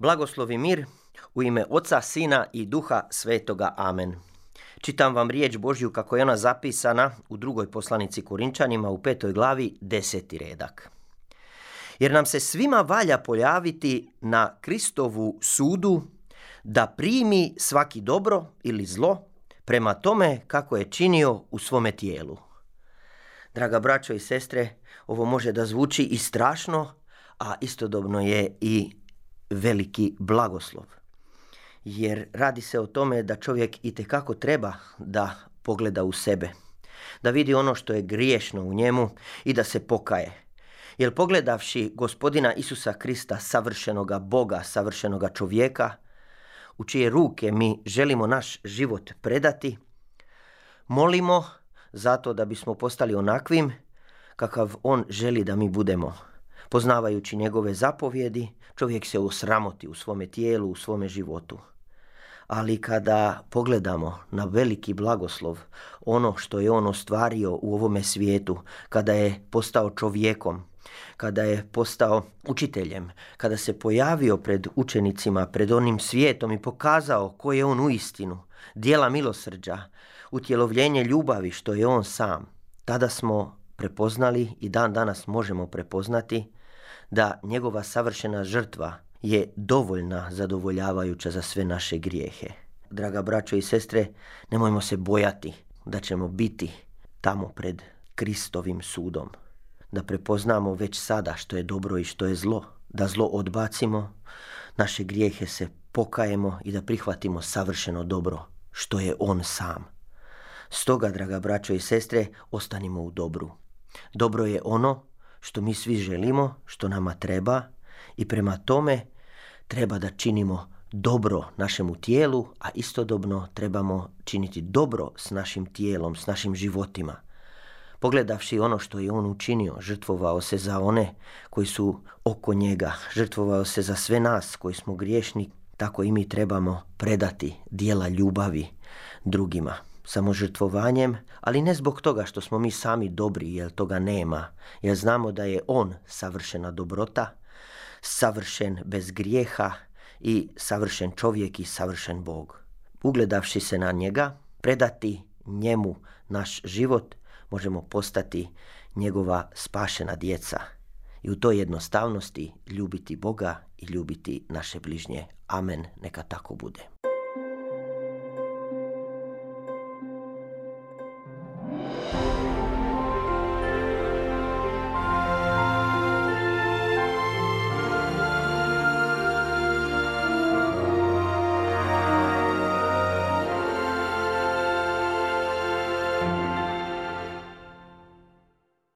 Blagoslov i mir u ime Oca, Sina i Duha Svetoga. Amen. Čitam vam riječ Božju kako je ona zapisana u drugoj poslanici Korinčanima u petoj glavi deseti redak. Jer nam se svima valja pojaviti na Kristovu sudu da primi svaki dobro ili zlo prema tome kako je činio u svome tijelu. Draga braćo i sestre, ovo može da zvuči i strašno, a istodobno je i veliki blagoslov. Jer radi se o tome da čovjek i kako treba da pogleda u sebe, da vidi ono što je griješno u njemu i da se pokaje. Jer pogledavši gospodina Isusa Krista, savršenoga Boga, savršenoga čovjeka, u čije ruke mi želimo naš život predati, molimo zato da bismo postali onakvim kakav on želi da mi budemo. Poznavajući njegove zapovjedi, čovjek se osramoti u svome tijelu, u svome životu. Ali kada pogledamo na veliki blagoslov, ono što je on ostvario u ovome svijetu, kada je postao čovjekom, kada je postao učiteljem, kada se pojavio pred učenicima, pred onim svijetom i pokazao ko je on u istinu, dijela milosrđa, utjelovljenje ljubavi što je on sam, tada smo prepoznali i dan danas možemo prepoznati da njegova savršena žrtva je dovoljna zadovoljavajuća za sve naše grijehe. Draga braćo i sestre, nemojmo se bojati da ćemo biti tamo pred Kristovim sudom. Da prepoznamo već sada što je dobro i što je zlo. Da zlo odbacimo, naše grijehe se pokajemo i da prihvatimo savršeno dobro što je On sam. Stoga, draga braćo i sestre, ostanimo u dobru. Dobro je ono što mi svi želimo, što nama treba i prema tome treba da činimo dobro našemu tijelu, a istodobno trebamo činiti dobro s našim tijelom, s našim životima. Pogledavši ono što je on učinio, žrtvovao se za one koji su oko njega, žrtvovao se za sve nas koji smo griješni, tako i mi trebamo predati dijela ljubavi drugima samožrtvovanjem, ali ne zbog toga što smo mi sami dobri, jer toga nema, jer znamo da je On savršena dobrota, savršen bez grijeha i savršen čovjek i savršen Bog. Ugledavši se na njega, predati njemu naš život, možemo postati njegova spašena djeca i u toj jednostavnosti ljubiti Boga i ljubiti naše bližnje. Amen, neka tako bude.